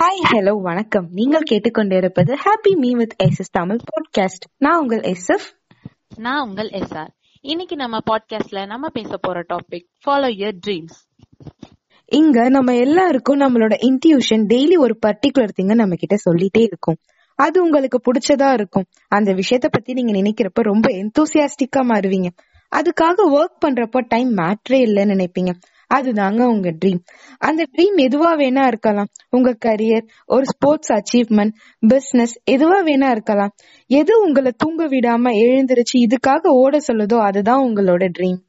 Hi hello வணக்கம். நீங்கள் கேட்டுக்கொண்டிருப்பது happy me with S Tamil podcast நான் உங்கள் எஸ் எஃப் நான் உங்கள் எஸ்ஆர் இன்னைக்கு நம்ம பாட்காஸ்ட்ல நம்ம பேச போற டாபிக் ஃபாலோ யர் ட்ரீம்ஸ் இங்க நம்ம எல்லாருக்கும் நம்மளோட இன்ட்யூஷன் டெய்லி ஒரு பர்டிகுலர் திங்க நம்ம கிட்ட சொல்லிட்டே இருக்கும். அது உங்களுக்கு பிடிச்சதா இருக்கும். அந்த விஷயத்த பத்தி நீங்க நினைக்கிறப்ப ரொம்ப எந்தூசியாஸ்டிக்கா மாறுவீங்க. அதுக்காக ஒர்க் பண்றப்ப டைம் மேட்ரே இல்லைன்னு நினைப்பீங்க. அதுதாங்க உங்க ட்ரீம் அந்த ட்ரீம் எதுவா வேணா இருக்கலாம். உங்க கரியர் ஒரு ஸ்போர்ட்ஸ் அச்சீவ்மெண்ட் பிசினஸ் எதுவா வேணா இருக்கலாம். எது உங்களை தூங்க விடாம எழுந்திருச்சு இதுக்காக ஓட சொல்லுதோ அதுதான் உங்களோட ட்ரீம்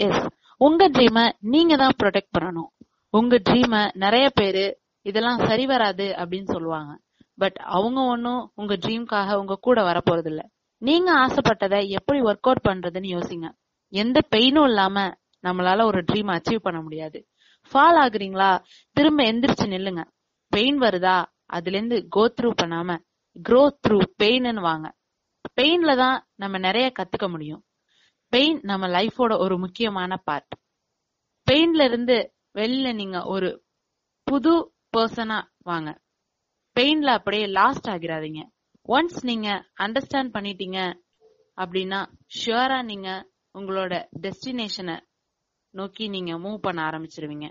எஸ் உங்க ட்ரீம நீங்க தான் ப்ரொடெக்ட் பண்ணணும். உங்க ட்ரீம நிறைய பேரு இதெல்லாம் சரி வராது அப்படின்னு சொல்லுவாங்க. பட் அவங்க ஒன்னும் உங்க ட்ரீம்காக உங்க கூட வர இல்ல நீங்க ஆசைப்பட்டதை எப்படி ஒர்க் அவுட் பண்றதுன்னு யோசிங்க. எந்த பெயினும் இல்லாம நம்மளால ஒரு ட்ரீம் அச்சீவ் பண்ண முடியாது. ஃபால் ஆகுறீங்களா? திரும்ப எந்திரிச்சு நில்லுங்க. பெயின் வருதா? அதுல இருந்து கோ த்ரூ பண்ணாம க்ரோ த்ரூ பெயின்னு வாங்க. பெயின்ல தான் நம்ம நிறைய கத்துக்க முடியும். பெயின் நம்ம லைஃபோட ஒரு முக்கியமான பார்ட் பெயின்ல இருந்து வெளியில நீங்க ஒரு புது பர்சனா வாங்க. பெயின்ல அப்படியே லாஸ்ட் ஆகிறாதீங்க ஒன்ஸ் நீங்க அண்டர்ஸ்டாண்ட் பண்ணிட்டீங்க அப்படின்னா ஷுவரா நீங்க உங்களோட டெஸ்டினேஷனை நோக்கி நீங்க மூவ் பண்ண ஆரம்பிச்சிருவீங்க.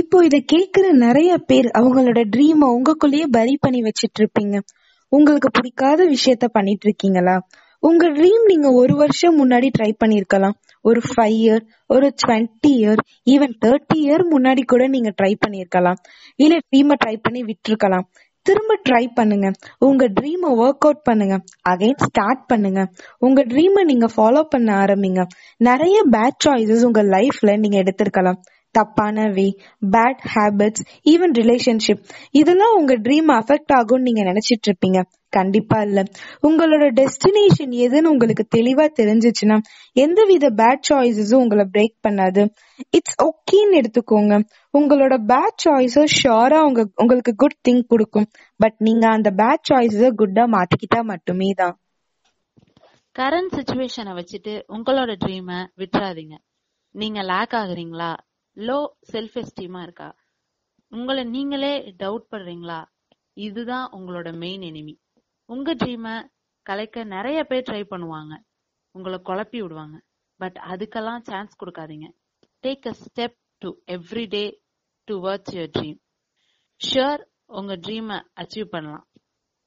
இப்போ இத கேக்குற நிறைய பேர் அவங்களோட ட்ரீம உங்களுக்குள்ளேயே பரி பண்ணி வச்சிட்டு இருப்பீங்க உங்களுக்கு பிடிக்காத விஷயத்த பண்ணிட்டு இருக்கீங்களா உங்க ட்ரீம் நீங்க ஒரு வருஷம் முன்னாடி ட்ரை பண்ணிருக்கலாம். ஒரு ஃபைவ் இயர் ஒரு twenty year even thirty year முன்னாடி கூட நீங்க ட்ரை பண்ணிருக்கலாம். இல்ல ட்ரீம ட்ரை பண்ணி விட்டுருக்கலாம். திரும்ப ட்ரை பண்ணுங்க. உங்க ட்ரீம ஒர்க் அவுட் பண்ணுங்க. அகைன் ஸ்டார்ட் பண்ணுங்க. உங்க ட்ரீம நீங்க ஃபாலோ பண்ண ஆரம்பிங்க. நிறைய பேட் சாய்ஸஸ் உங்க லைஃப்ல நீங்க எடுத்திருக்கலாம். தப்பான way bad habits even relationship இதெல்லாம் உங்க ட்ரீம் அஃபெக்ட் ஆகும்னு நீங்க நினைச்சிட்டு இருப்பீங்க கண்டிப்பா இல்ல. உங்களோட டெஸ்டினேஷன் எதுன்னு உங்களுக்கு தெளிவா தெரிஞ்சிச்சுன்னா எந்தவித பேட் சாய்ஸஸும் உங்களை பிரேக் பண்ணாது. இட்ஸ் ஓகேன்னு எடுத்துக்கோங்க. உங்களோட பேட் சாய்ஸஸ் ஷோரா உங்க உங்களுக்கு குட் திங் கொடுக்கும். பட் நீங்க அந்த பேட் சாய்ஸஸ குட்டா மாத்திக்கிட்டா மட்டுமே தான். கரண்ட் சுச்சுவேஷனை வச்சுட்டு உங்களோட ட்ரீமை விட்டுறாதீங்க. நீங்க லேக் ஆகுறீங்களா? லோ செல்ஃப் எஸ்டீமா இருக்கா? உங்களை நீங்களே டவுட் பண்றீங்களா இதுதான் உங்களோட மெயின் எனிமி உங்க ட்ரீமை கலைக்க நிறைய பேர் ட்ரை பண்ணுவாங்க. உங்களை குழப்பி விடுவாங்க. பட் அதுக்கெல்லாம் சான்ஸ் கொடுக்காதீங்க. Take a step to every day to reach your dream sure உங்க ட்ரீமை அச்சீவ் பண்ணலாம்.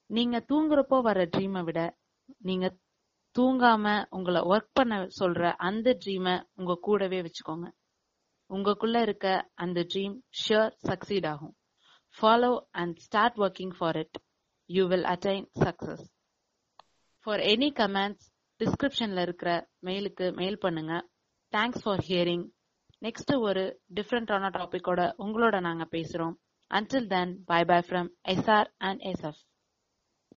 நீங்க தூங்குறப்போ வர ட்ரீமை விட நீங்க தூங்காம உங்களை ஒர்க் பண்ண சொல்ற அந்த ட்ரீமை உங்க கூடவே வச்சுக்கோங்க. உங்களுக்குள்ள இருக்க அந்த ட்ரீம் ஷியர் சக்சீட் ஆகும். Follow and start working for it you will attain success for any comments டிஸ்கிரிப்ஷன்ல இருக்கிற மெயிலுக்கு மெயில் பண்ணுங்க. தேங்க்ஸ் ஃபார் ஹியரிங் நெக்ஸ்ட் ஒரு டிஃப்ரெண்டான டாபிக்கோட உங்களோட நாங்க பேசுறோம். Until then bye bye from SR and SF